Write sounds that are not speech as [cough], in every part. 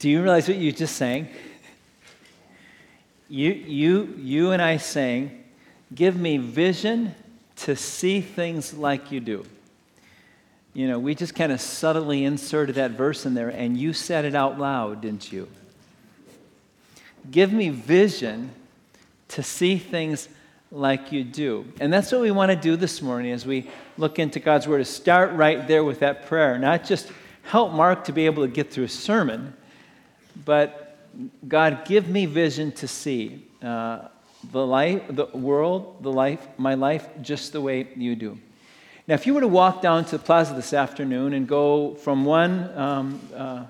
Do you realize what you just sang? You, you, you and I sang, Give me vision to see things like you do. You know, we just kind of subtly inserted that verse in there, and you said it out loud, didn't you? Give me vision to see things like you do. And that's what we want to do this morning as we look into God's Word, to start right there with that prayer. Not just help Mark to be able to get through a sermon, but God, give me vision to see uh, the life, the world, the life, my life, just the way you do. Now, if you were to walk down to the plaza this afternoon and go from one um, uh,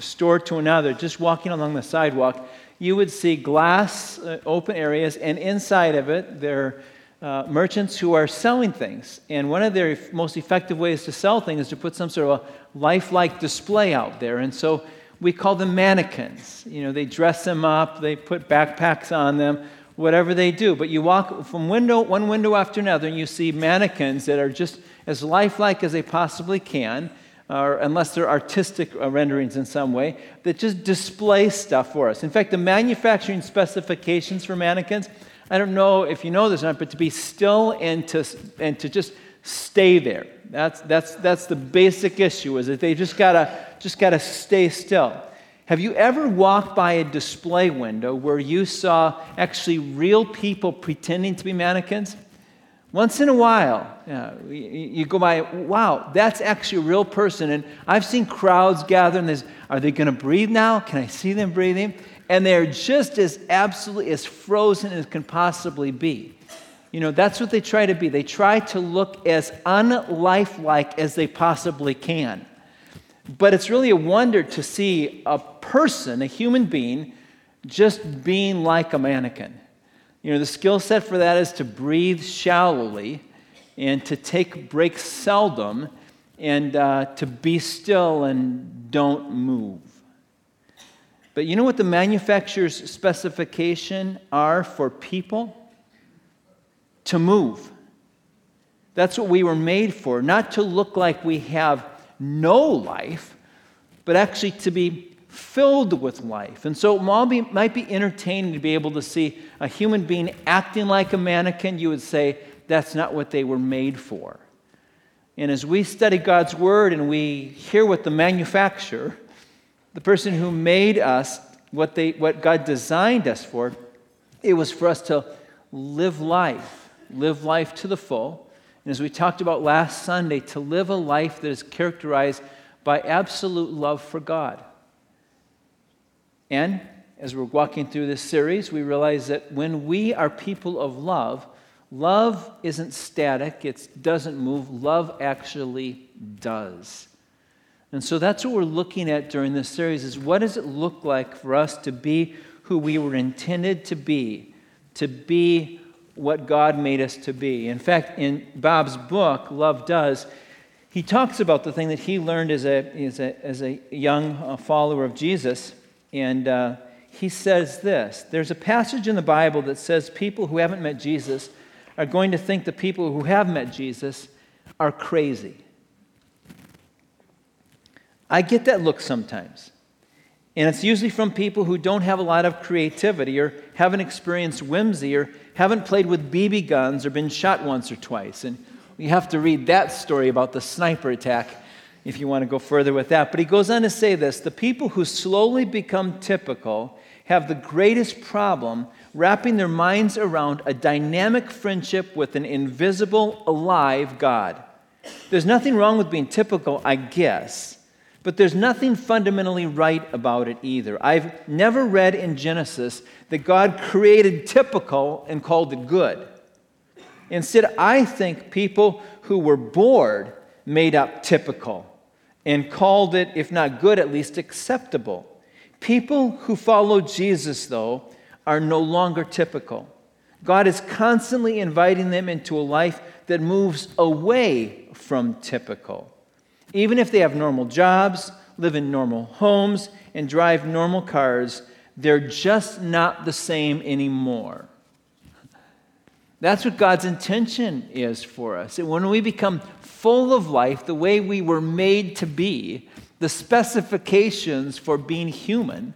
store to another, just walking along the sidewalk, you would see glass uh, open areas, and inside of it, there are uh, merchants who are selling things. And one of their most effective ways to sell things is to put some sort of a lifelike display out there. And so we call them mannequins. You know, they dress them up, they put backpacks on them, whatever they do. But you walk from window, one window after another, and you see mannequins that are just as lifelike as they possibly can or unless they're artistic uh, renderings in some way, that just display stuff for us. In fact, the manufacturing specifications for mannequins, I don't know if you know this or not, but to be still and to, and to just stay there. That's, that's, that's the basic issue, is that they just gotta, just gotta stay still. Have you ever walked by a display window where you saw actually real people pretending to be mannequins? Once in a while, yeah, you go by, wow, that's actually a real person. And I've seen crowds gather and there's, are they going to breathe now? Can I see them breathing? And they're just as absolutely as frozen as can possibly be. You know, that's what they try to be. They try to look as unlifelike as they possibly can. But it's really a wonder to see a person, a human being, just being like a mannequin. You know, the skill set for that is to breathe shallowly and to take breaks seldom and uh, to be still and don't move. But you know what the manufacturer's specification are for people? To move. That's what we were made for, not to look like we have no life, but actually to be filled with life. And so it might be entertaining to be able to see a human being acting like a mannequin. You would say that's not what they were made for. And as we study God's word and we hear what the manufacturer, the person who made us, what, they, what God designed us for, it was for us to live life, live life to the full. And as we talked about last Sunday, to live a life that is characterized by absolute love for God. And as we're walking through this series, we realize that when we are people of love, love isn't static, it doesn't move. Love actually does. And so that's what we're looking at during this series is what does it look like for us to be who we were intended to be, to be what God made us to be. In fact, in Bob's book, Love Does, he talks about the thing that he learned as a, as a, as a young uh, follower of Jesus. And uh, he says this There's a passage in the Bible that says people who haven't met Jesus are going to think the people who have met Jesus are crazy. I get that look sometimes. And it's usually from people who don't have a lot of creativity or haven't experienced whimsy or haven't played with BB guns or been shot once or twice. And we have to read that story about the sniper attack if you want to go further with that. But he goes on to say this the people who slowly become typical have the greatest problem wrapping their minds around a dynamic friendship with an invisible, alive God. There's nothing wrong with being typical, I guess, but there's nothing fundamentally right about it either. I've never read in Genesis that God created typical and called it good. Instead, I think people who were bored made up typical and called it, if not good, at least acceptable. People who follow Jesus, though, are no longer typical. God is constantly inviting them into a life that moves away from typical. Even if they have normal jobs, live in normal homes, and drive normal cars, they're just not the same anymore. That's what God's intention is for us. And when we become full of life the way we were made to be, the specifications for being human,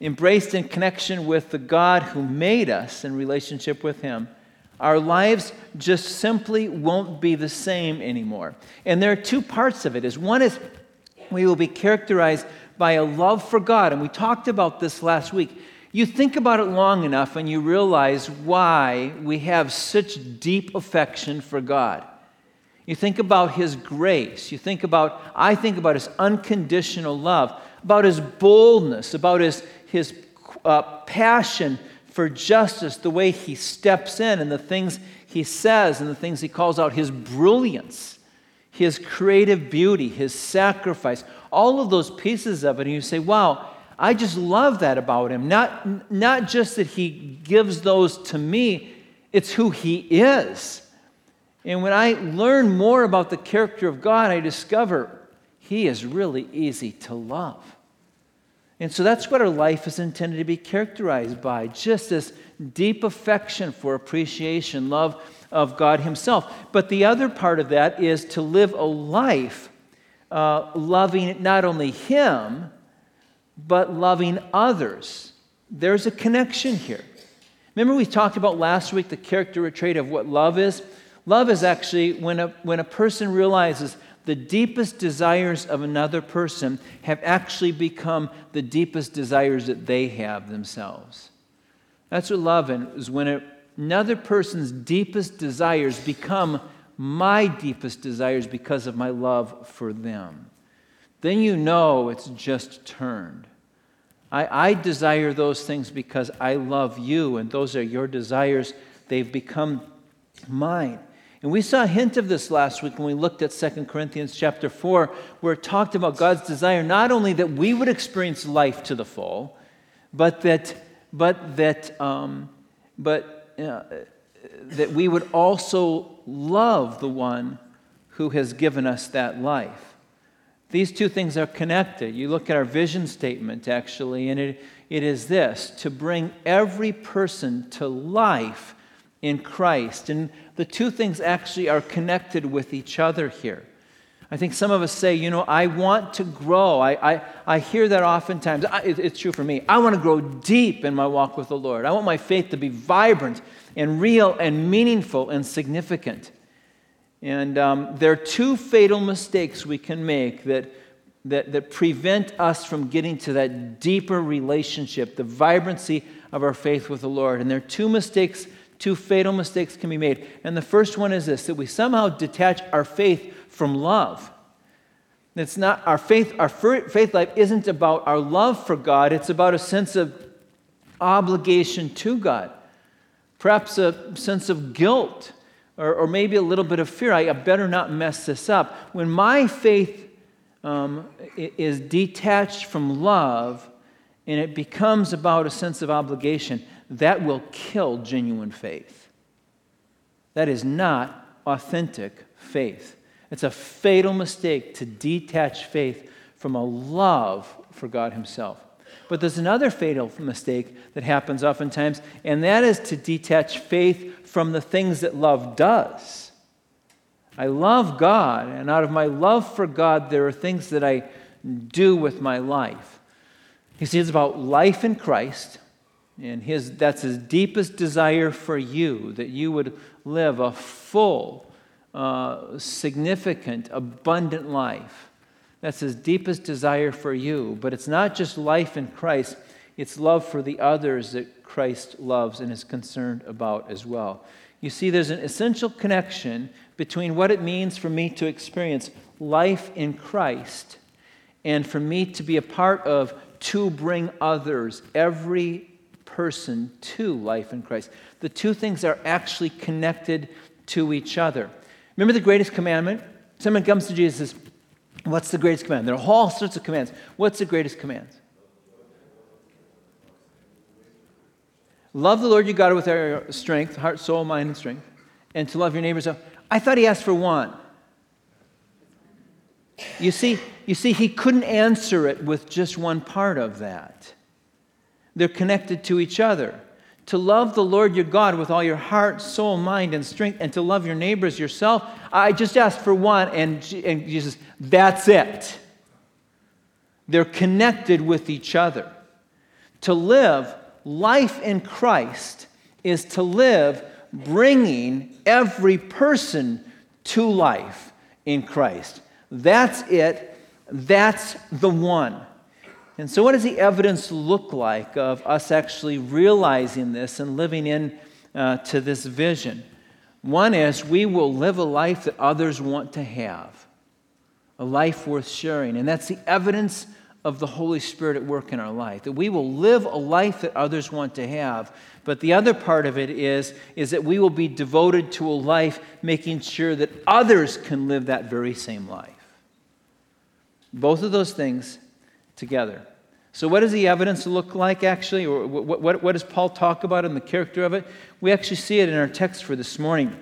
embraced in connection with the God who made us in relationship with Him, our lives just simply won't be the same anymore. And there are two parts of it. Is one is we will be characterized by a love for God, and we talked about this last week. You think about it long enough and you realize why we have such deep affection for God. You think about His grace. You think about, I think about His unconditional love, about His boldness, about His, his uh, passion for justice, the way He steps in and the things He says and the things He calls out, His brilliance, His creative beauty, His sacrifice, all of those pieces of it. And you say, wow, I just love that about Him. Not, not just that He gives those to me, it's who He is. And when I learn more about the character of God, I discover He is really easy to love. And so that's what our life is intended to be characterized by just this deep affection for appreciation, love of God Himself. But the other part of that is to live a life uh, loving not only Him, but loving others. There's a connection here. Remember, we talked about last week the character trait of what love is? Love is actually when a, when a person realizes the deepest desires of another person have actually become the deepest desires that they have themselves. That's what love is when another person's deepest desires become my deepest desires because of my love for them. Then you know it's just turned. I, I desire those things because I love you, and those are your desires. They've become mine. And we saw a hint of this last week when we looked at 2 Corinthians chapter 4, where it talked about God's desire not only that we would experience life to the full, but that, but that, um, but, uh, that we would also love the one who has given us that life. These two things are connected. You look at our vision statement, actually, and it, it is this to bring every person to life in Christ. And the two things actually are connected with each other here. I think some of us say, you know, I want to grow. I, I, I hear that oftentimes. I, it, it's true for me. I want to grow deep in my walk with the Lord. I want my faith to be vibrant and real and meaningful and significant. And um, there are two fatal mistakes we can make that, that, that prevent us from getting to that deeper relationship, the vibrancy of our faith with the Lord. And there are two mistakes two fatal mistakes can be made. And the first one is this that we somehow detach our faith from love. It's not our faith, our faith life isn't about our love for God, it's about a sense of obligation to God. Perhaps a sense of guilt, or, or maybe a little bit of fear. I, I better not mess this up. When my faith um, is detached from love and it becomes about a sense of obligation, that will kill genuine faith. That is not authentic faith. It's a fatal mistake to detach faith from a love for God Himself. But there's another fatal mistake that happens oftentimes, and that is to detach faith from the things that love does. I love God, and out of my love for God, there are things that I do with my life. You see, it's about life in Christ and his, that's his deepest desire for you, that you would live a full, uh, significant, abundant life. That's his deepest desire for you. But it's not just life in Christ, it's love for the others that Christ loves and is concerned about as well. You see, there's an essential connection between what it means for me to experience life in Christ and for me to be a part of to bring others every person to life in Christ. The two things are actually connected to each other. Remember the greatest commandment? Someone comes to Jesus says, What's the greatest command? There are all sorts of commands. What's the greatest command? Love the Lord your God with our strength, heart, soul, mind, and strength, and to love your neighbors. I thought he asked for one. You see, you see, he couldn't answer it with just one part of that. They're connected to each other. To love the Lord your God with all your heart, soul, mind, and strength, and to love your neighbors yourself. I just asked for one, and, and Jesus, that's it. they're connected with each other. To live life in Christ is to live bringing every person to life in Christ. That's it. That's the one. And so, what does the evidence look like of us actually realizing this and living in uh, to this vision? One is we will live a life that others want to have, a life worth sharing. And that's the evidence of the Holy Spirit at work in our life, that we will live a life that others want to have. But the other part of it is, is that we will be devoted to a life making sure that others can live that very same life. Both of those things together. So, what does the evidence look like actually? Or what, what, what, does Paul talk about in the character of it? We actually see it in our text for this morning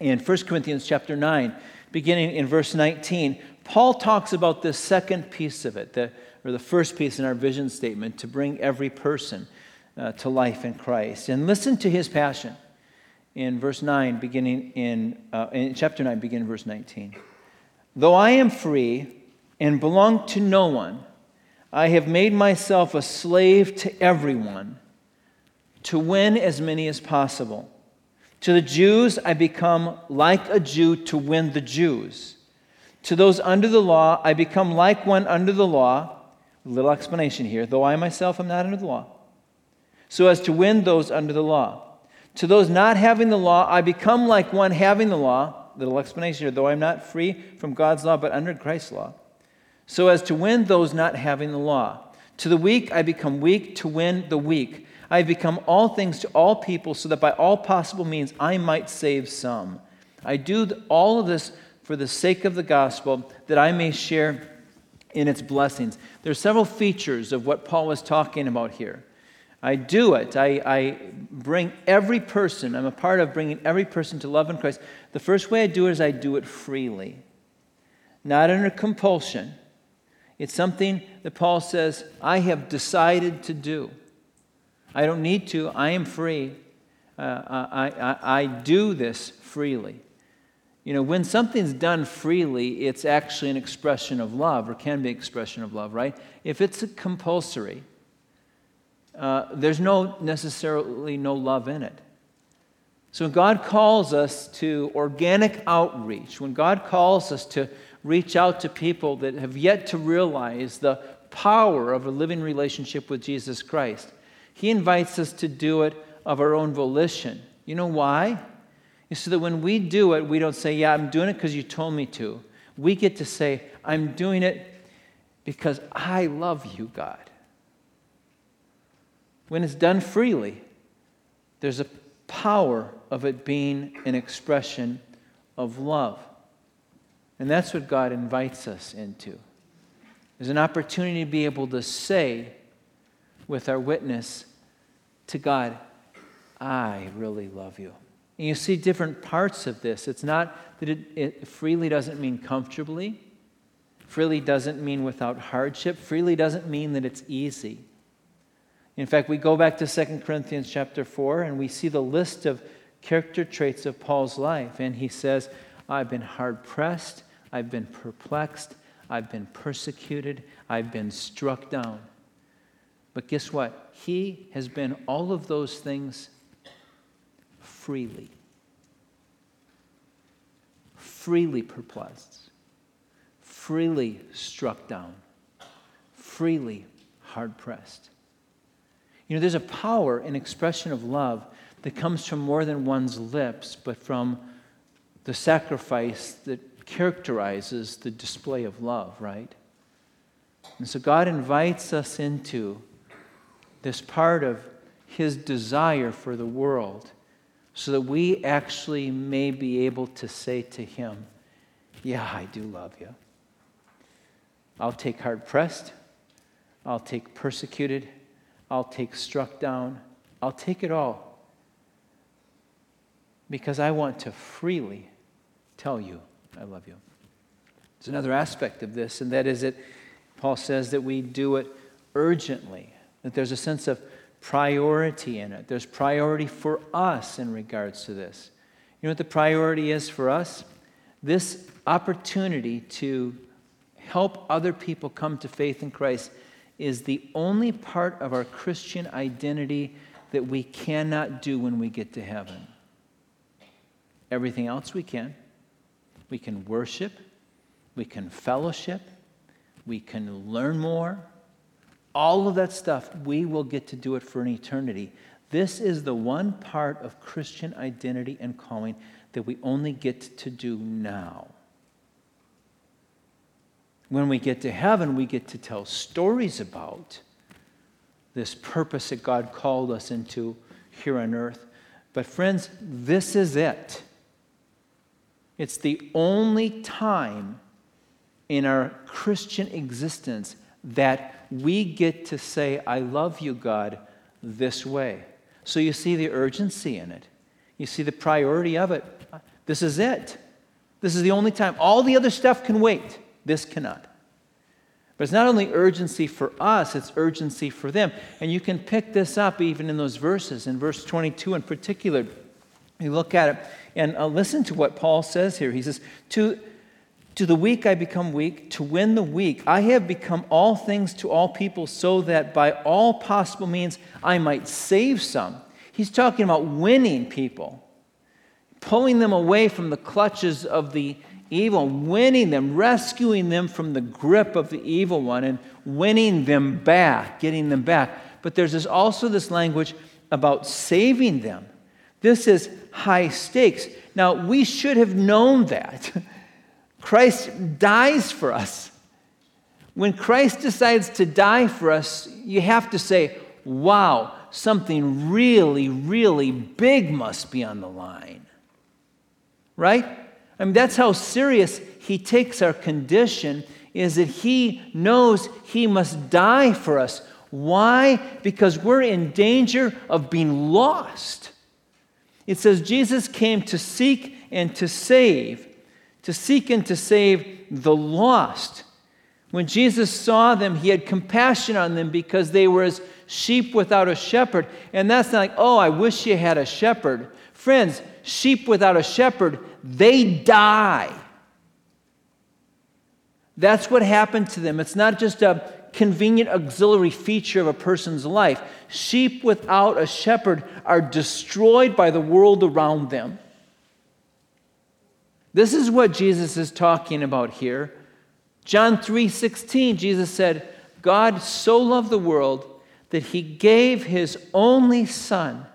in 1 Corinthians chapter 9, beginning in verse 19. Paul talks about the second piece of it, the, or the first piece in our vision statement, to bring every person uh, to life in Christ. And listen to his passion in verse 9, beginning in, uh, in chapter 9, beginning verse 19. Though I am free and belong to no one, I have made myself a slave to everyone to win as many as possible. To the Jews, I become like a Jew to win the Jews. To those under the law, I become like one under the law. A little explanation here, though I myself am not under the law, so as to win those under the law. To those not having the law, I become like one having the law. Little explanation here, though I'm not free from God's law, but under Christ's law so as to win those not having the law. To the weak, I become weak to win the weak. I have become all things to all people, so that by all possible means I might save some. I do all of this for the sake of the gospel, that I may share in its blessings. There are several features of what Paul was talking about here. I do it. I, I, bring every person, I'm a part of bringing every person to love in Christ. The first way I do it is I do it freely, not under compulsion. It's something that Paul says, I have decided to do. I don't need to, I am free. Uh, I, I, I do this freely. You know, when something's done freely, it's actually an expression of love, or can be an expression of love, right? If it's compulsory, uh, there's no necessarily no love in it. So when God calls us to organic outreach, when God calls us to reach out to people that have yet to realize the power of a living relationship with Jesus Christ. He invites us to do it of our own volition. You know why? It's so that when we do it, we don't say, Yeah, I'm doing it because you told me to. We get to say, I'm doing it because I love you, God. When it's done freely, there's a power of it being an expression of love. And that's what God invites us into. There's an opportunity to be able to say with our witness to God, I really love you. And you see different parts of this. It's not that it, it freely doesn't mean comfortably, freely doesn't mean without hardship, freely doesn't mean that it's easy. In fact, we go back to 2 Corinthians chapter 4 and we see the list of character traits of Paul's life. And he says, I've been hard pressed, I've been perplexed. I've been persecuted. I've been struck down. But guess what? He has been all of those things freely. Freely perplexed. Freely struck down. Freely hard pressed. You know, there's a power in expression of love that comes from more than one's lips, but from the sacrifice that characterizes the display of love, right? And so God invites us into this part of His desire for the world so that we actually may be able to say to Him, Yeah, I do love you. I'll take hard pressed, I'll take persecuted, I'll take struck down, I'll take it all because I want to freely tell you I love you. There's another aspect of this, and that is that Paul says that we do it urgently, that there's a sense of priority in it. There's priority for us in regards to this. You know what the priority is for us? This opportunity to help other people come to faith in Christ is the only part of our Christian identity that we cannot do when we get to heaven. Everything else we can. We can worship, we can fellowship, we can learn more. All of that stuff, we will get to do it for an eternity. This is the one part of Christian identity and calling that we only get to do now. When we get to heaven, we get to tell stories about this purpose that God called us into here on earth. But, friends, this is it. It's the only time in our Christian existence that we get to say, I love you, God, this way. So you see the urgency in it, you see the priority of it. This is it. This is the only time. All the other stuff can wait, this cannot. But it's not only urgency for us, it's urgency for them. And you can pick this up even in those verses. In verse 22 in particular, you look at it and uh, listen to what Paul says here. He says, to, to the weak I become weak, to win the weak. I have become all things to all people so that by all possible means I might save some. He's talking about winning people, pulling them away from the clutches of the evil, winning them, rescuing them from the grip of the evil one, and winning them back, getting them back. But there's this, also this language about saving them. This is high stakes. Now, we should have known that. [laughs] Christ dies for us. When Christ decides to die for us, you have to say, wow, something really, really big must be on the line. Right? I mean, that's how serious he takes our condition, is that he knows he must die for us. Why? Because we're in danger of being lost. It says Jesus came to seek and to save, to seek and to save the lost. When Jesus saw them, he had compassion on them because they were as sheep without a shepherd. And that's not like, oh, I wish you had a shepherd. Friends, sheep without a shepherd, they die. That's what happened to them. It's not just a convenient auxiliary feature of a person's life. Sheep without a shepherd are destroyed by the world around them. This is what Jesus is talking about here. John 3:16 Jesus said, God so loved the world that he gave his only son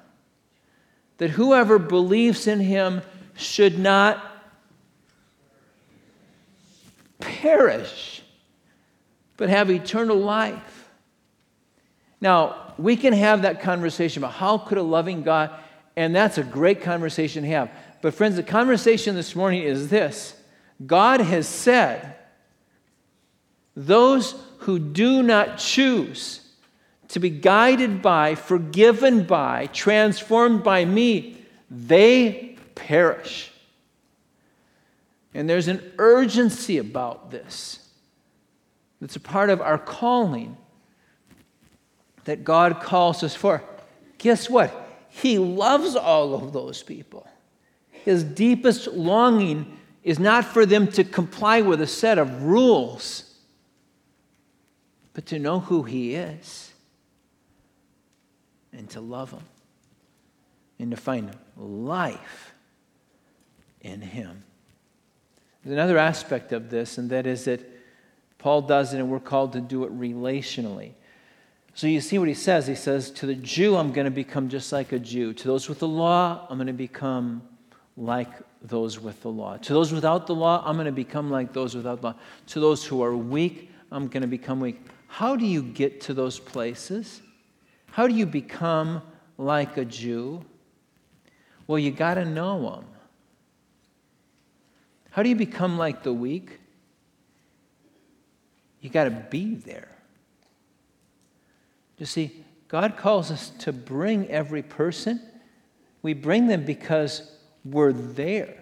that whoever believes in him should not perish, but have eternal life. Now, we can have that conversation about how could a loving God, and that's a great conversation to have. But, friends, the conversation this morning is this God has said, those who do not choose to be guided by, forgiven by, transformed by me, they perish. And there's an urgency about this that's a part of our calling that God calls us for. Guess what? He loves all of those people. His deepest longing is not for them to comply with a set of rules, but to know who He is and to love Him and to find life in Him. There's another aspect of this, and that is that Paul does it, and we're called to do it relationally. So you see what he says. He says, To the Jew, I'm going to become just like a Jew. To those with the law, I'm going to become like those with the law. To those without the law, I'm going to become like those without the law. To those who are weak, I'm going to become weak. How do you get to those places? How do you become like a Jew? Well, you got to know them. How do you become like the weak? You got to be there. You see, God calls us to bring every person. We bring them because we're there.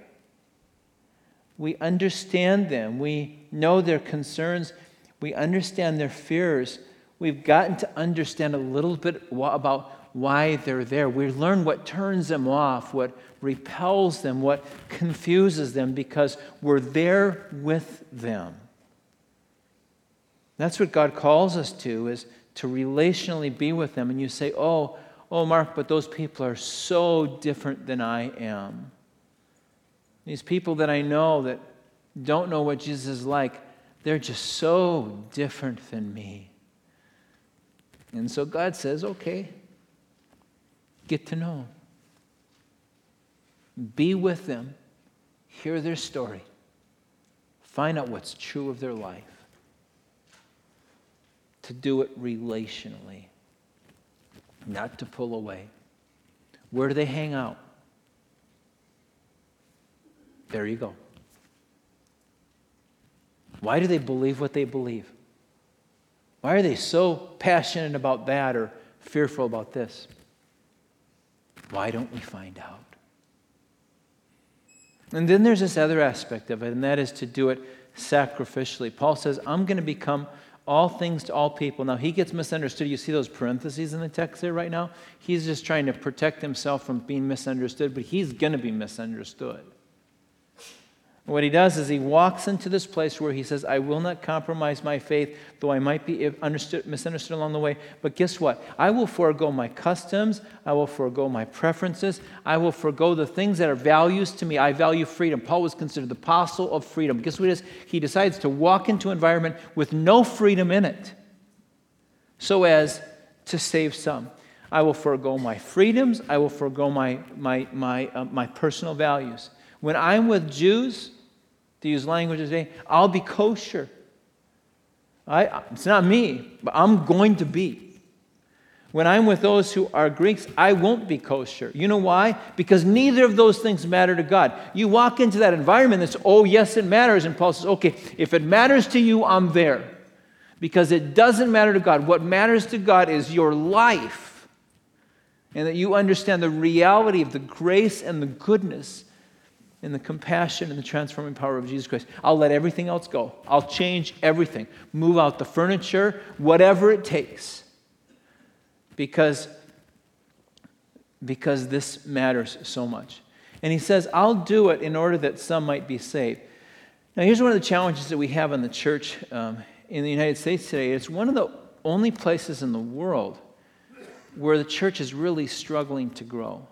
We understand them. We know their concerns. We understand their fears. We've gotten to understand a little bit about why they're there. We learn what turns them off, what repels them, what confuses them, because we're there with them. That's what God calls us to is to relationally be with them. And you say, "Oh, oh Mark, but those people are so different than I am." These people that I know that don't know what Jesus is like, they're just so different than me. And so God says, "Okay, get to know. Be with them. Hear their story. Find out what's true of their life. To do it relationally, not to pull away. Where do they hang out? There you go. Why do they believe what they believe? Why are they so passionate about that or fearful about this? Why don't we find out? And then there's this other aspect of it, and that is to do it sacrificially. Paul says, I'm going to become all things to all people. Now, he gets misunderstood. You see those parentheses in the text there right now? He's just trying to protect himself from being misunderstood, but he's going to be misunderstood. What he does is he walks into this place where he says, I will not compromise my faith, though I might be understood, misunderstood along the way. But guess what? I will forego my customs. I will forego my preferences. I will forego the things that are values to me. I value freedom. Paul was considered the apostle of freedom. Guess what it is? He decides to walk into an environment with no freedom in it so as to save some. I will forego my freedoms. I will forego my, my, my, uh, my personal values. When I'm with Jews, to use language today, I'll be kosher. I, it's not me, but I'm going to be. When I'm with those who are Greeks, I won't be kosher. You know why? Because neither of those things matter to God. You walk into that environment that's, oh, yes, it matters. And Paul says, okay, if it matters to you, I'm there. Because it doesn't matter to God. What matters to God is your life. And that you understand the reality of the grace and the goodness in the compassion and the transforming power of Jesus Christ. I'll let everything else go. I'll change everything. Move out the furniture, whatever it takes. Because, because this matters so much. And he says, I'll do it in order that some might be saved. Now, here's one of the challenges that we have in the church um, in the United States today. It's one of the only places in the world where the church is really struggling to grow.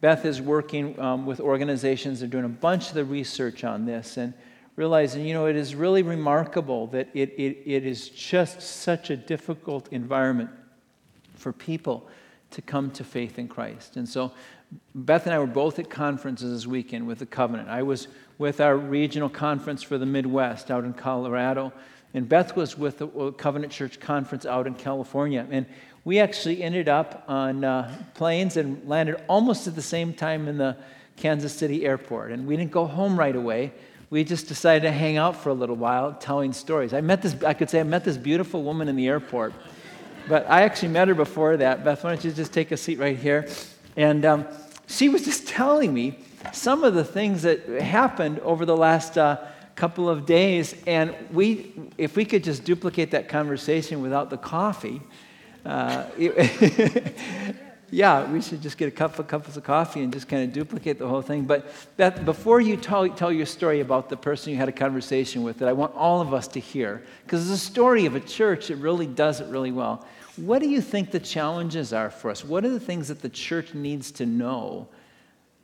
Beth is working um, with organizations, they're doing a bunch of the research on this and realizing, you know, it is really remarkable that it, it, it is just such a difficult environment for people to come to faith in Christ. And so Beth and I were both at conferences this weekend with the Covenant. I was with our regional conference for the Midwest out in Colorado, and Beth was with the Covenant Church conference out in California. And we actually ended up on uh, planes and landed almost at the same time in the Kansas City airport. And we didn't go home right away. We just decided to hang out for a little while telling stories. I met this, I could say I met this beautiful woman in the airport. But I actually met her before that. Beth, why don't you just take a seat right here? And um, she was just telling me some of the things that happened over the last uh, couple of days. And we, if we could just duplicate that conversation without the coffee, uh, [laughs] yeah, we should just get a couple of cups of coffee and just kind of duplicate the whole thing. But Beth, before you tell, tell your story about the person you had a conversation with, that I want all of us to hear, because it's a story of a church that really does it really well. What do you think the challenges are for us? What are the things that the church needs to know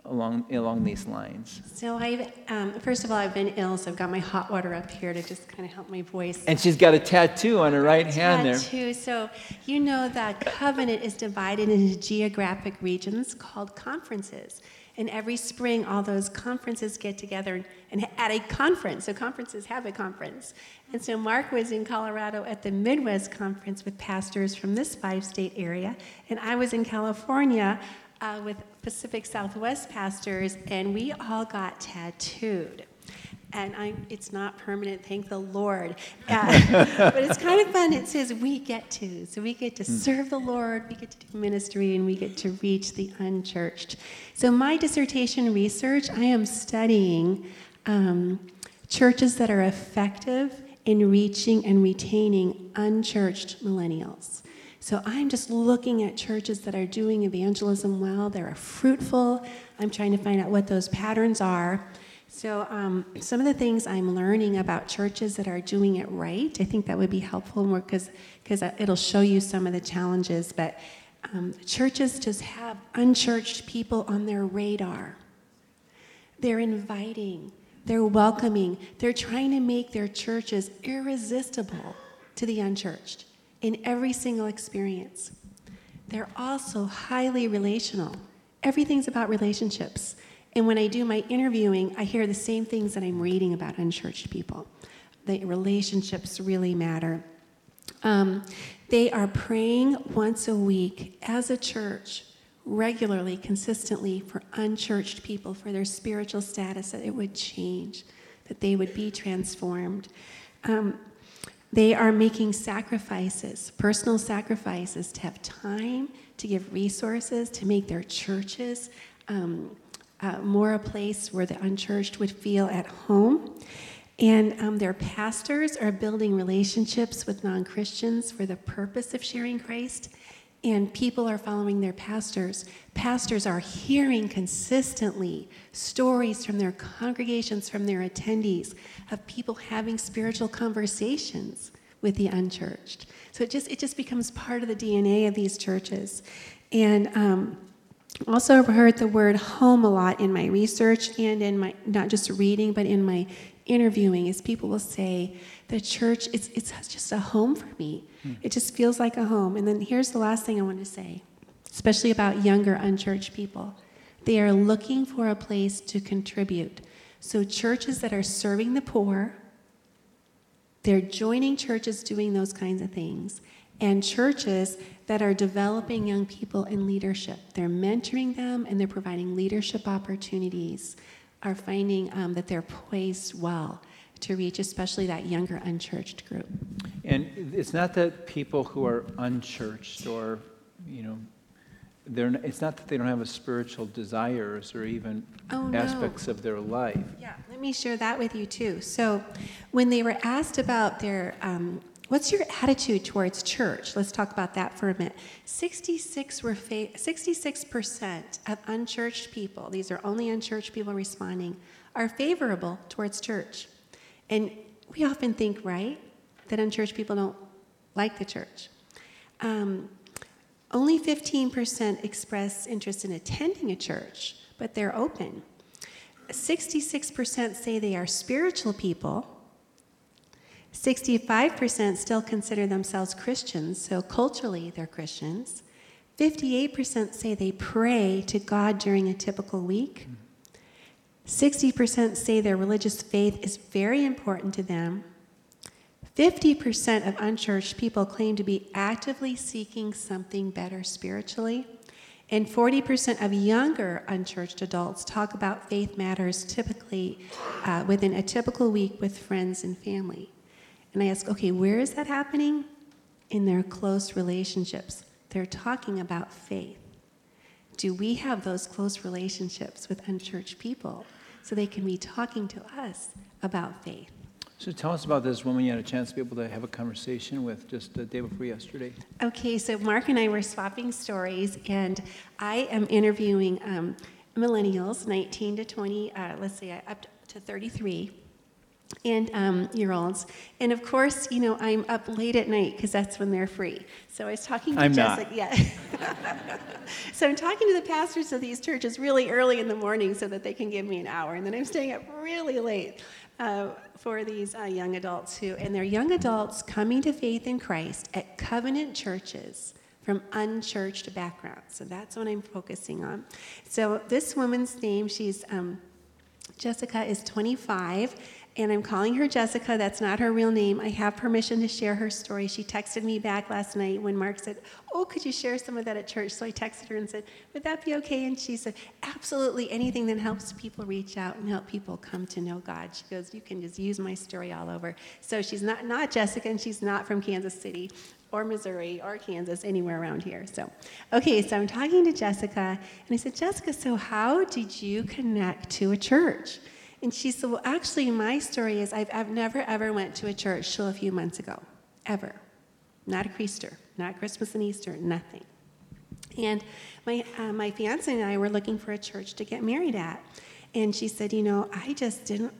along, along these lines? So I, um, first of all, I've been ill, so I've got my hot water up here to just kind of help my voice. And she's got a tattoo on her right hand there. Tattoo. So you know that covenant is divided into geographic regions called conferences. And every spring, all those conferences get together and at a conference. So conferences have a conference. And so Mark was in Colorado at the Midwest Conference with pastors from this five state area. And I was in California uh, with Pacific Southwest pastors, and we all got tattooed. And I, it's not permanent, thank the Lord. [laughs] Uh, but it's kind of fun. It says we get to. So we get to hmm. serve the Lord, we get to do ministry, and we get to reach the unchurched. So, my dissertation research, I am studying um, churches that are effective in reaching and retaining unchurched millennials. So I'm just looking at churches that are doing evangelism well, they're fruitful. I'm trying to find out what those patterns are. So, um, some of the things I'm learning about churches that are doing it right, I think that would be helpful because it'll show you some of the challenges. But um, churches just have unchurched people on their radar. They're inviting, they're welcoming, they're trying to make their churches irresistible to the unchurched in every single experience. They're also highly relational. Everything's about relationships. And when I do my interviewing, I hear the same things that I'm reading about unchurched people. The relationships really matter. Um, they are praying once a week as a church, regularly, consistently, for unchurched people, for their spiritual status, that it would change, that they would be transformed. Um, they are making sacrifices, personal sacrifices, to have time, to give resources, to make their churches um, uh, more a place where the unchurched would feel at home. And um, their pastors are building relationships with non Christians for the purpose of sharing Christ. And people are following their pastors. Pastors are hearing consistently stories from their congregations, from their attendees, of people having spiritual conversations with the unchurched. So it just, it just becomes part of the DNA of these churches. And um, also I've heard the word home a lot in my research and in my, not just reading, but in my interviewing, is people will say, the church, it's, it's just a home for me. It just feels like a home. And then here's the last thing I want to say, especially about younger unchurched people. They are looking for a place to contribute. So churches that are serving the poor, they're joining churches doing those kinds of things. And churches that are developing young people in leadership. They're mentoring them and they're providing leadership opportunities, are finding um, that they're poised well to reach especially that younger unchurched group. And it's not that people who are unchurched or, you know, they're, it's not that they don't have a spiritual desires or even oh, no. aspects of their life. Yeah, let me share that with you too. So, when they were asked about their um, What's your attitude towards church? Let's talk about that for a minute. 66 were fa- 66% of unchurched people, these are only unchurched people responding, are favorable towards church. And we often think, right, that unchurched people don't like the church. Um, only 15% express interest in attending a church, but they're open. 66% say they are spiritual people, 65% still consider themselves Christians, so culturally they're Christians. 58% say they pray to God during a typical week. 60% say their religious faith is very important to them. 50% of unchurched people claim to be actively seeking something better spiritually. And 40% of younger unchurched adults talk about faith matters typically uh, within a typical week with friends and family. And I ask, okay, where is that happening? In their close relationships. They're talking about faith. Do we have those close relationships with unchurched people so they can be talking to us about faith? So tell us about this woman you had a chance to be able to have a conversation with just the day before yesterday. Okay, so Mark and I were swapping stories, and I am interviewing um, millennials, 19 to 20, uh, let's say up to 33 and um, year olds. And of course, you know, I'm up late at night because that's when they're free. So I was talking to I'm Jessica. Not. Yeah. [laughs] so I'm talking to the pastors of these churches really early in the morning so that they can give me an hour. And then I'm staying up really late uh, for these uh, young adults who, and they're young adults coming to faith in Christ at covenant churches from unchurched backgrounds. So that's what I'm focusing on. So this woman's name, she's um, Jessica, is 25 and I'm calling her Jessica. That's not her real name. I have permission to share her story. She texted me back last night when Mark said, Oh, could you share some of that at church? So I texted her and said, Would that be okay? And she said, Absolutely. Anything that helps people reach out and help people come to know God. She goes, You can just use my story all over. So she's not, not Jessica, and she's not from Kansas City or Missouri or Kansas, anywhere around here. So, okay, so I'm talking to Jessica, and I said, Jessica, so how did you connect to a church? And she said, Well, actually, my story is I've, I've never ever went to a church till a few months ago. Ever. Not a Creaster, not Christmas and Easter, nothing. And my, uh, my fiance and I were looking for a church to get married at. And she said, You know, I just didn't,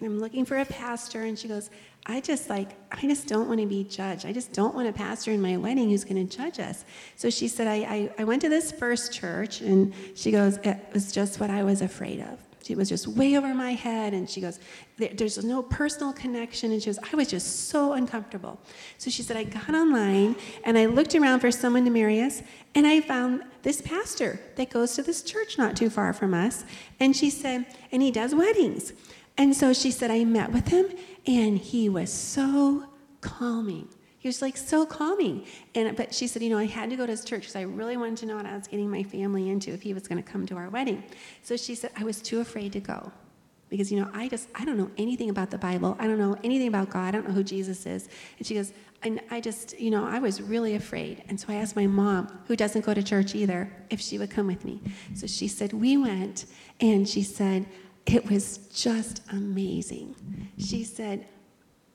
I'm looking for a pastor. And she goes, I just like, I just don't want to be judged. I just don't want a pastor in my wedding who's going to judge us. So she said, I, I, I went to this first church, and she goes, It was just what I was afraid of. It was just way over my head. And she goes, There's no personal connection. And she goes, I was just so uncomfortable. So she said, I got online and I looked around for someone to marry us. And I found this pastor that goes to this church not too far from us. And she said, And he does weddings. And so she said, I met with him and he was so calming. He was like so calming. And but she said, you know, I had to go to his church because I really wanted to know what I was getting my family into if he was going to come to our wedding. So she said, I was too afraid to go. Because, you know, I just, I don't know anything about the Bible. I don't know anything about God. I don't know who Jesus is. And she goes, and I just, you know, I was really afraid. And so I asked my mom, who doesn't go to church either, if she would come with me. So she said, we went, and she said, it was just amazing. She said,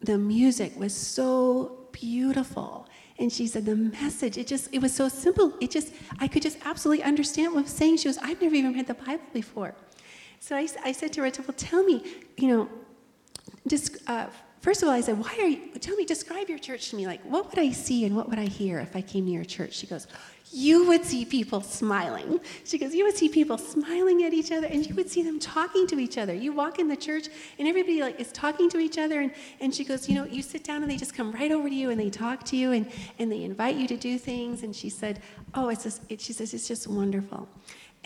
the music was so beautiful. And she said, the message, it just, it was so simple. It just, I could just absolutely understand what I was saying. She goes, I've never even read the Bible before. So I, I said to her, well, tell me, you know, just, uh, first of all, I said, why are you, tell me, describe your church to me. Like, what would I see and what would I hear if I came to your church? She goes, you would see people smiling. She goes, You would see people smiling at each other and you would see them talking to each other. You walk in the church and everybody like is talking to each other and, and she goes, You know, you sit down and they just come right over to you and they talk to you and, and they invite you to do things. And she said, Oh, it's just, it, she says, it's just wonderful.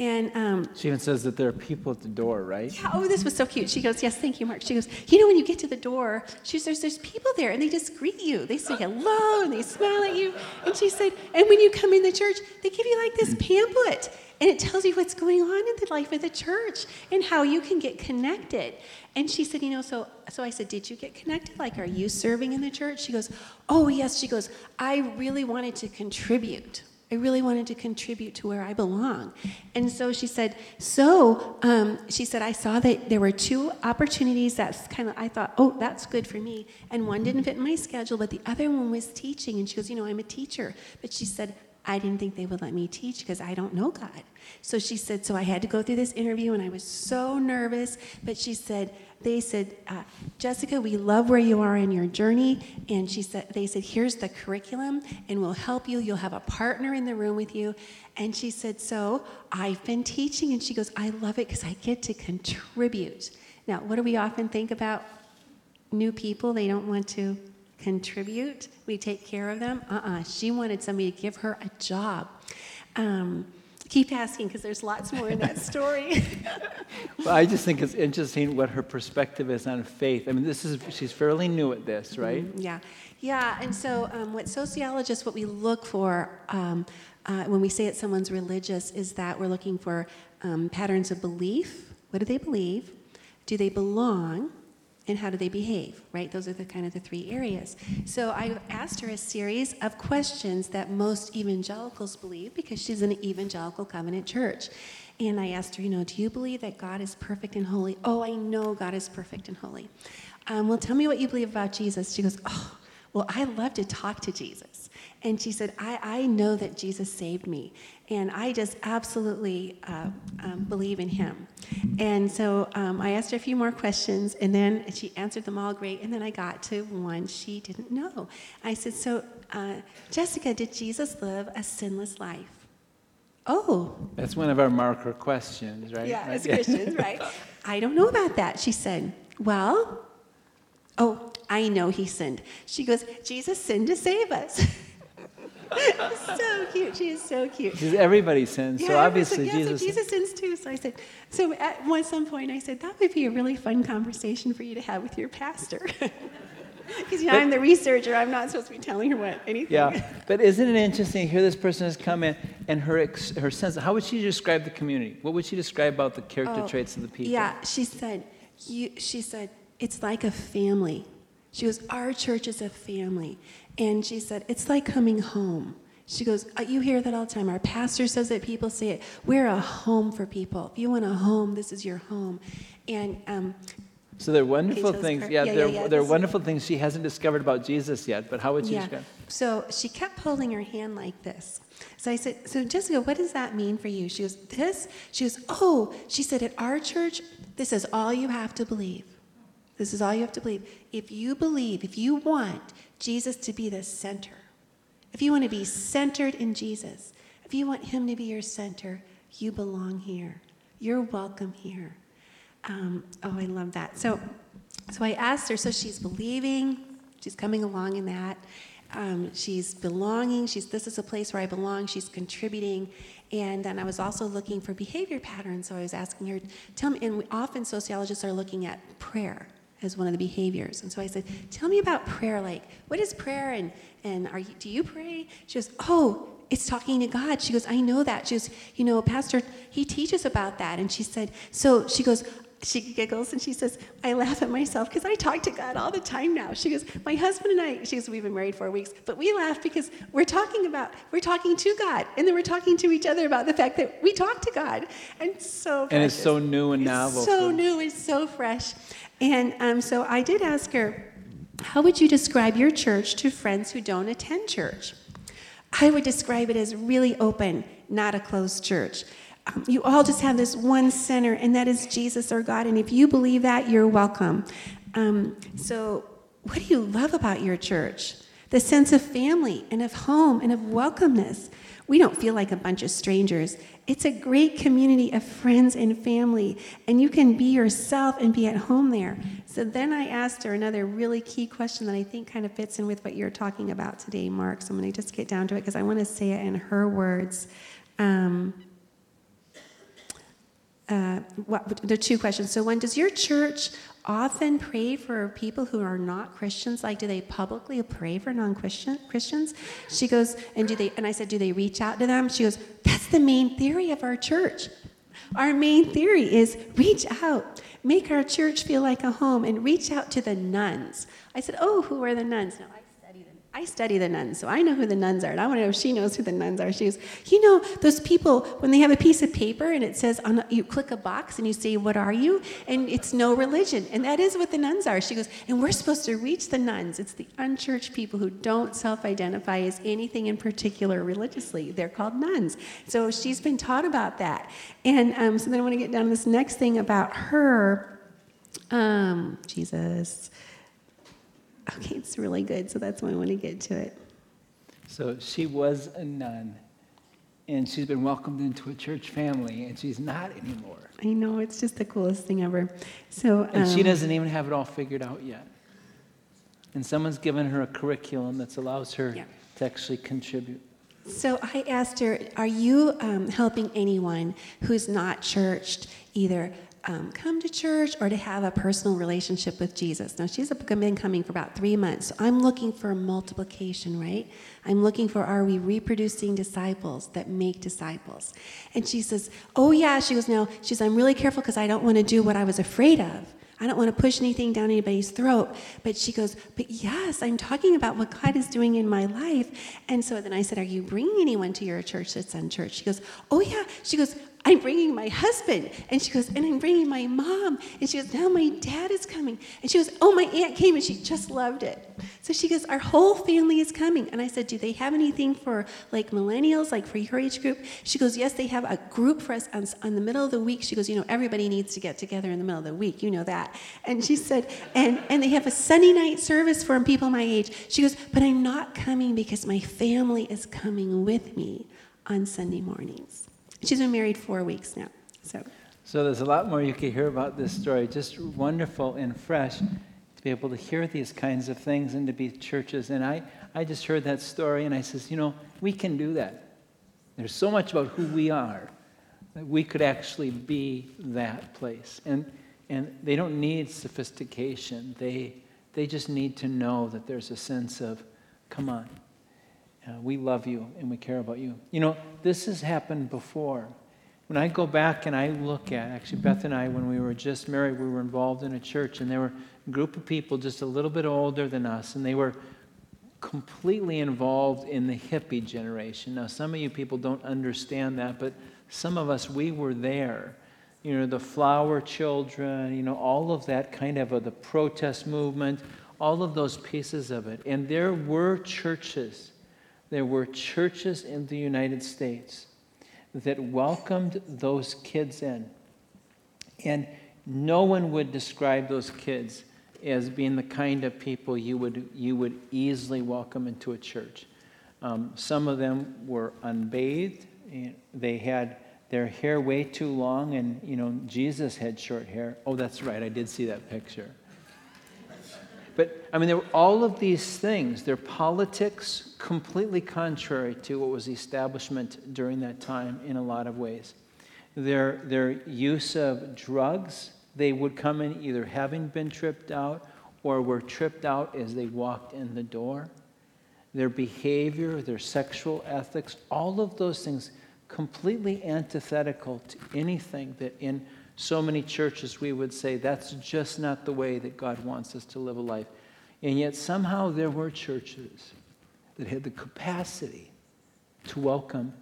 And um, she even says that there are people at the door, right? Yeah. Oh, this was so cute. She goes, "Yes, thank you, Mark." She goes, "You know, when you get to the door, she says, there's people there, and they just greet you. They say hello, and they smile at you." And she said, "And when you come in the church, they give you like this pamphlet, and it tells you what's going on in the life of the church and how you can get connected." And she said, "You know, so so I said, did you get connected? Like, are you serving in the church?" She goes, "Oh, yes." She goes, "I really wanted to contribute." I really wanted to contribute to where I belong. And so she said, so um, she said, I saw that there were two opportunities that's kind of, I thought, oh, that's good for me. And one didn't fit in my schedule, but the other one was teaching. And she goes, you know, I'm a teacher. But she said, I didn't think they would let me teach because I don't know God. So she said, so I had to go through this interview and I was so nervous. But she said, they said, uh, Jessica, we love where you are in your journey. And she said, they said, here's the curriculum and we'll help you. You'll have a partner in the room with you. And she said, so I've been teaching. And she goes, I love it because I get to contribute. Now, what do we often think about new people? They don't want to contribute. We take care of them. Uh-uh. She wanted somebody to give her a job. Um, keep asking because there's lots more in that story. [laughs] well, I just think it's interesting what her perspective is on faith. I mean, this is she's fairly new at this, mm-hmm. right? Mm, yeah, yeah. And so, um, what sociologists, what we look for um, uh, when we say that someone's religious, is that we're looking for um, patterns of belief. What do they believe? Do they belong? And how do they behave, right? Those are the kind of the three areas. So I asked her a series of questions that most evangelicals believe because she's an evangelical covenant church. And I asked her, you know, do you believe that God is perfect and holy? Oh, I know God is perfect and holy. Um, well, tell me what you believe about Jesus. She goes, oh, well, I love to talk to Jesus. And she said, I, I know that Jesus saved me. And I just absolutely uh, um, believe in him. And so um, I asked her a few more questions, and then she answered them all great. And then I got to one she didn't know. I said, So, uh, Jessica, did Jesus live a sinless life? Oh. That's one of our marker questions, right? Yeah, as Christians, right? I don't know about that. She said, Well, oh, I know he sinned. She goes, Jesus sinned to save us. [laughs] [laughs] so cute. She is so cute. Because everybody sins. Yeah, so obviously yeah, Jesus. So Jesus sins too. So I said, so at one some point I said that would be a really fun conversation for you to have with your pastor. [laughs] Because you know, I'm the researcher. I'm not supposed to be telling her what anything. Yeah, but isn't it interesting? Here, this person has come in, and her ex, her sense. How would she describe the community? What would she describe about the character oh, traits of the people? Yeah, she said. You, she said it's like a family. She goes, our church is a family. And she said, It's like coming home. She goes, uh, You hear that all the time. Our pastor says it, people say it. We're a home for people. If you want a home, this is your home. And um, So there are wonderful things. Yeah, yeah, there, yeah, yeah, there are this- wonderful things she hasn't discovered about Jesus yet. But how would you Yeah. describe? So she kept holding her hand like this. So I said, So Jessica, what does that mean for you? She goes, This? She goes, Oh, she said, At our church, this is all you have to believe. This is all you have to believe. If you believe, if you want Jesus to be the center, if you want to be centered in Jesus, if you want Him to be your center, you belong here. You're welcome here. Um, oh, I love that. So, so I asked her. So she's believing. She's coming along in that. Um, she's belonging. She's this is a place where I belong. She's contributing, and then I was also looking for behavior patterns. So I was asking her, tell me. And often sociologists are looking at prayer as one of the behaviors. And so I said, tell me about prayer. Like, what is prayer? And and are you, do you pray? She goes, oh, it's talking to God. She goes, I know that. She goes, you know, Pastor, he teaches about that. And she said, so she goes, she giggles and she says, I laugh at myself because I talk to God all the time now. She goes, My husband and I, she goes, We've been married four weeks, but we laugh because we're talking about, we're talking to God. And then we're talking to each other about the fact that we talk to God. And so And it's so new and It's novel. so for- new, it's so fresh. And um, so I did ask her, How would you describe your church to friends who don't attend church? I would describe it as really open, not a closed church. You all just have this one center, and that is Jesus or God. And if you believe that, you're welcome. Um, so, what do you love about your church? The sense of family and of home and of welcomeness. We don't feel like a bunch of strangers. It's a great community of friends and family, and you can be yourself and be at home there. So then I asked her another really key question that I think kind of fits in with what you're talking about today, Mark. So I'm going to just get down to it because I want to say it in her words. Um, uh, what, there are two questions. So, one, does your church often pray for people who are not Christians? Like, do they publicly pray for non-Christian Christians? She goes, and do they? And I said, do they reach out to them? She goes, that's the main theory of our church. Our main theory is reach out, make our church feel like a home, and reach out to the nones. I said, oh, who are the nones? Now, I study the nones, so I know who the nones are, and I want to know if she knows who the nones are. She goes, you know, those people when they have a piece of paper and it says on a, you click a box and you say, "What are you?" and it's no religion, and that is what the nones are. She goes, and we're supposed to reach the nones. It's the unchurched people who don't self-identify as anything in particular religiously. They're called nones. So she's been taught about that, and um, so then I want to get down to this next thing about her. Um, Jesus. Okay, it's really good, so that's why I want to get to it. So she was a nun, and she's been welcomed into a church family, and she's not anymore. I know it's just the coolest thing ever. So And she um, doesn't even have it all figured out yet. And someone's given her a curriculum that allows her Yeah. to actually contribute. So I asked her, "Are you um, helping anyone who's not churched either um, come to church or to have a personal relationship with Jesus?" Now she's been coming for about three months. So I'm looking for multiplication, right? I'm looking for are we reproducing disciples that make disciples? And she says, "Oh yeah." She goes, "No." She says, "I'm really careful because I don't want to do what I was afraid of." I don't want to push anything down anybody's throat. But she goes, But yes, I'm talking about what God is doing in my life. And so then I said, Are you bringing anyone to your church that's unchurched? She goes, Oh, yeah. She goes, I'm bringing my husband. And she goes, And I'm bringing my mom. And she goes, Now my dad is coming. And she goes, Oh, my aunt came and she just loved it. So she goes, Our whole family is coming. And I said, Do they have anything for like millennials, like for your age group? She goes, Yes, they have a group for us on, on the middle of the week. She goes, You know, everybody needs to get together in the middle of the week. You know that. And she said, And, and they have a Sunday night service for people my age. She goes, But I'm not coming because my family is coming with me on Sunday mornings. She's been married four weeks now. So, So there's a lot more you could hear about this story. Just wonderful and fresh to be able to hear these kinds of things and to be churches. And I, I just heard that story and I says, you know, we can do that. There's so much about who we are that we could actually be that place. And, and they don't need sophistication. They, they just need to know that there's a sense of, come on, uh, we love you and we care about you. You know, this has happened before. When I go back and I look at, actually, Beth and I, when we were just married, we were involved in a church, and there were a group of people just a little bit older than us, and they were completely involved in the hippie generation. Now, some of you people don't understand that, but some of us, we were there. you know, the flower children, you know, all of that kind of uh, the protest movement, all of those pieces of it. And there were churches, there were churches in the United States that welcomed those kids in. And no one would describe those kids as being the kind of people you would, you would easily welcome into a church. Um, some of them were unbathed. They had their hair way too long, and you know Jesus had short hair. Oh, that's right, I did see that picture. But I mean, there were all of these things. Their politics completely contrary to what was the establishment during that time in a lot of ways. Their their use of drugs. They would come in either having been tripped out or were tripped out as they walked in the door. Their behavior, their sexual ethics, all of those things completely antithetical to anything that in so many churches we would say that's just not the way that God wants us to live a life. And yet somehow there were churches that had the capacity to welcome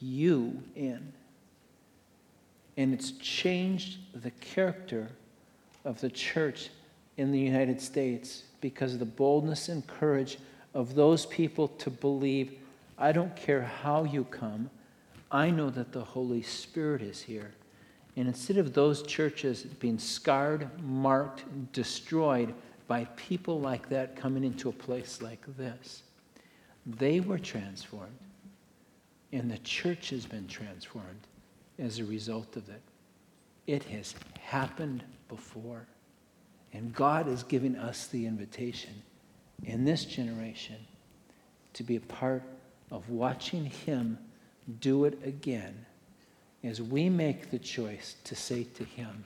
you in. And it's changed the character of the church in the United States because of the boldness and courage of those people to believe I don't care how you come, I know that the Holy Spirit is here. And instead of those churches being scarred, marked, destroyed by people like that coming into a place like this, they were transformed. And the church has been transformed as a result of it. It has happened before. And God is giving us the invitation in this generation to be a part of watching Him do it again as we make the choice to say to Him,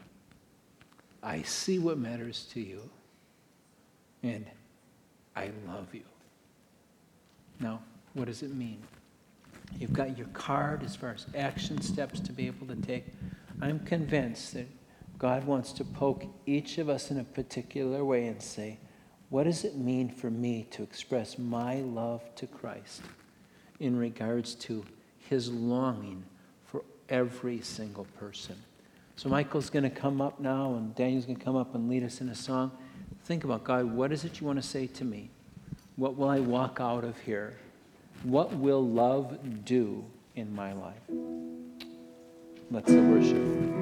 I see what matters to you, and I love you. Now, what does it mean? You've got your card as far as action steps to be able to take. I'm convinced that God wants to poke each of us in a particular way and say, What does it mean for me to express my love to Christ in regards to his longing every single person. So Michael's going to come up now, and Daniel's going to come up and lead us in a song. Think about God, what is it you want to say to me? What will I walk out of here? What will love do in my life? Let's worship.